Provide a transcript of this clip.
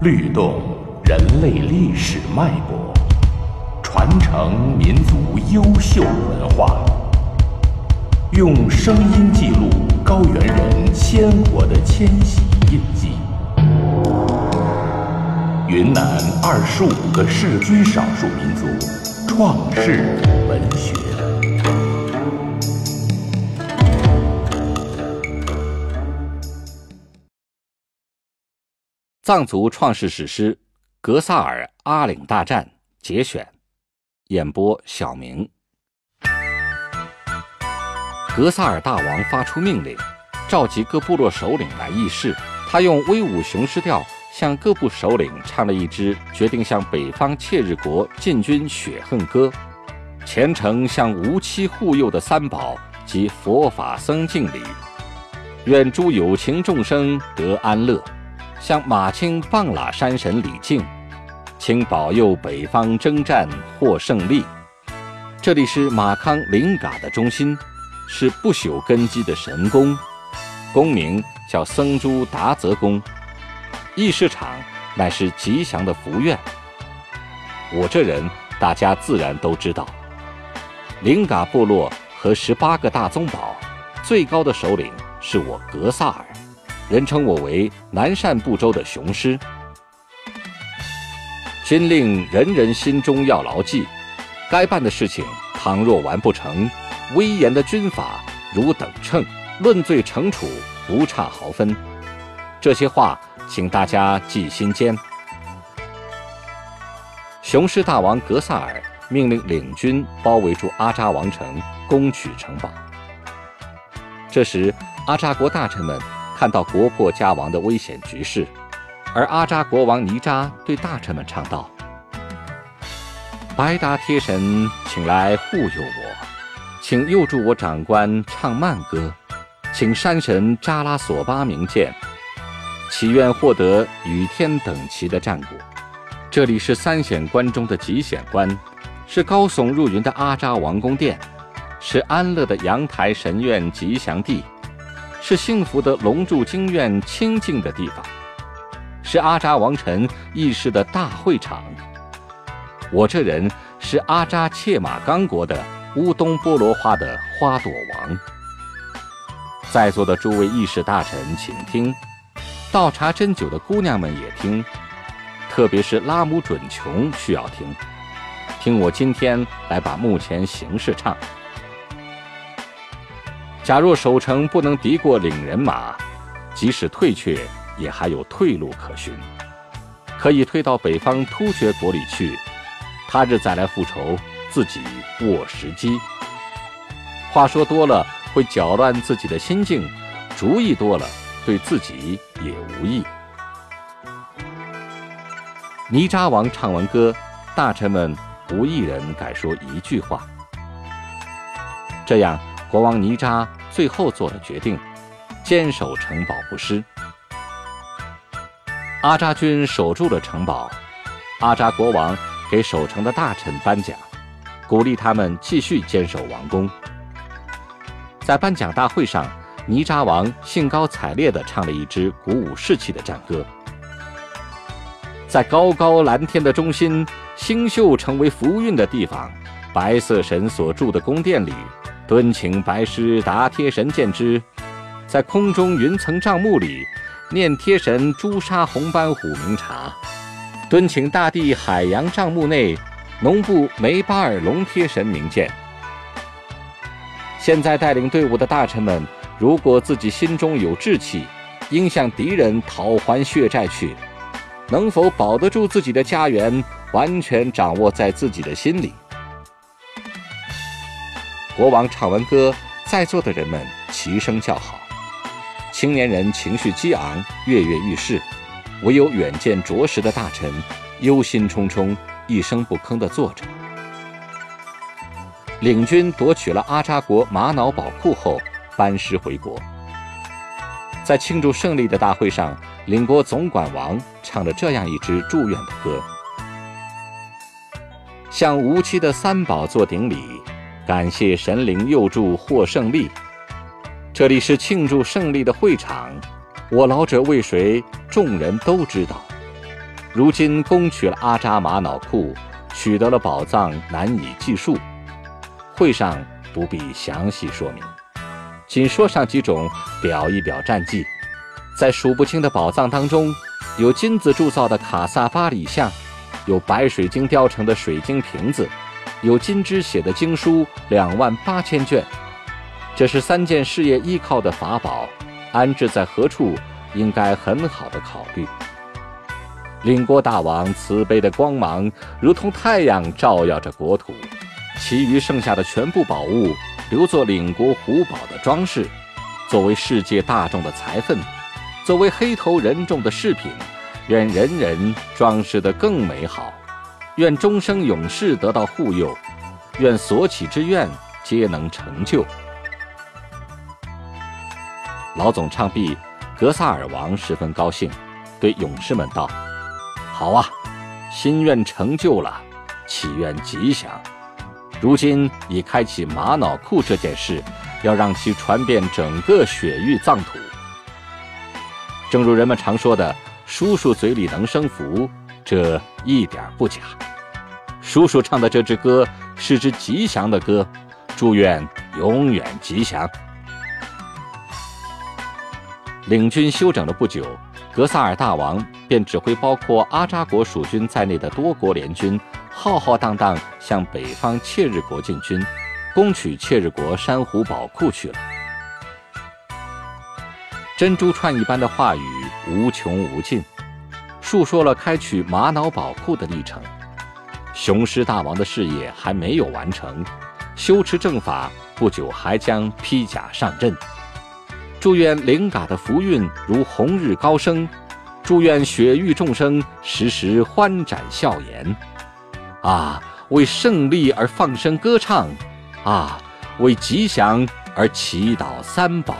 律动人类历史脉搏，传承民族优秀文化，用声音记录高原人鲜活的迁徙印记。云南二十五个世居少数民族创世文学。藏族创世史诗《格萨尔阿岭大战》节选，演播小明。格萨尔大王发出命令，召集各部落首领来议事。他用威武雄狮调向各部首领唱了一支决定向北方切日国进军雪恨歌，虔诚向无期护佑的三宝及佛法僧敬礼，愿诸有情众生得安乐。向马青棒喇山神礼敬，请保佑北方征战获胜利。这里是马康灵嘎的中心，是不朽根基的神宫，宫名叫僧珠达泽宫。议事场乃是吉祥的福院。我这人大家自然都知道，灵嘎部落和十八个大宗堡，最高的首领是我格萨尔。人称我为南赡部洲的雄狮。军令人人心中要牢记，该办的事情倘若完不成，威严的军法如等秤，论罪惩处不差毫分。这些话，请大家记心间。雄狮大王格萨尔命令领军包围住阿扎王城，攻取城堡。这时，阿扎国大臣们。看到国破家亡的危险局势，而阿扎国王尼扎对大臣们唱道：“白达贴神，请来护佑我，请佑助我长官唱慢歌，请山神扎拉索巴明鉴，祈愿获得与天等齐的战果。这里是三险关中的极险关，是高耸入云的阿扎王宫殿，是安乐的阳台神院吉祥地。”是幸福的龙柱经院清净的地方，是阿扎王臣议事的大会场。我这人是阿扎切马刚国的乌东波罗花的花朵王。在座的诸位议事大臣，请听；倒茶斟酒的姑娘们也听，特别是拉姆准琼需要听。听我今天来把目前形势唱。假若守城不能敌过领人马，即使退却，也还有退路可循，可以退到北方突厥国里去。他日再来复仇，自己握时机。话说多了会搅乱自己的心境，主意多了对自己也无益。泥扎王唱完歌，大臣们无一人敢说一句话。这样，国王尼扎。最后做了决定，坚守城堡不失。阿扎军守住了城堡，阿扎国王给守城的大臣颁奖，鼓励他们继续坚守王宫。在颁奖大会上，尼扎王兴高采烈地唱了一支鼓舞士气的战歌。在高高蓝天的中心，星宿成为福运的地方，白色神所住的宫殿里。敦请白狮答贴神见之，在空中云层帐幕里念贴神朱砂红斑虎明茶。敦请大地海洋帐幕内农部梅巴尔龙贴神明鉴。现在带领队伍的大臣们，如果自己心中有志气，应向敌人讨还血债去。能否保得住自己的家园，完全掌握在自己的心里。国王唱完歌，在座的人们齐声叫好。青年人情绪激昂，跃跃欲试；唯有远见卓识的大臣忧心忡忡，一声不吭地坐着。领军夺取了阿扎国玛瑙宝库后，班师回国。在庆祝胜利的大会上，领国总管王唱了这样一支祝愿的歌：向无期的三宝做顶礼。感谢神灵佑助获胜利，这里是庆祝胜利的会场。我老者为谁，众人都知道。如今攻取了阿扎玛瑙库，取得了宝藏难以计数。会上不必详细说明，仅说上几种，表一表战绩。在数不清的宝藏当中，有金子铸造的卡萨巴里像，有白水晶雕成的水晶瓶子，有金枝写的经书两万八千卷。这是三件事业依靠的法宝，安置在何处，应该很好的考虑。领国大王慈悲的光芒，如同太阳照耀着国土。其余剩下的全部宝物，留作领国虎宝的装饰，作为世界大众的财分，作为黑头人众的饰品。愿人人装饰得更美好，愿终生永世得到护佑，愿所起之愿皆能成就。老总唱毕，格萨尔王十分高兴，对勇士们道：“好啊，心愿成就了，祈愿吉祥。如今已开启玛瑙库这件事，要让其传遍整个雪域藏土。正如人们常说的，叔叔嘴里能生福，这一点不假。叔叔唱的这支歌是支吉祥的歌，祝愿永远吉祥。”领军休整了不久，格萨尔大王便指挥包括阿扎国蜀军在内的多国联军，浩浩荡荡向北方切日国进军，攻取切日国珊瑚宝库去了。珍珠串一般的话语无穷无尽，述说了开取玛瑙宝库的历程。雄狮大王的事业还没有完成，修持正法，不久还将披甲上阵。祝愿灵嘎的福运如红日高升，祝愿雪域众生时时欢展笑颜。啊，为胜利而放声歌唱，啊，为吉祥而祈祷三宝。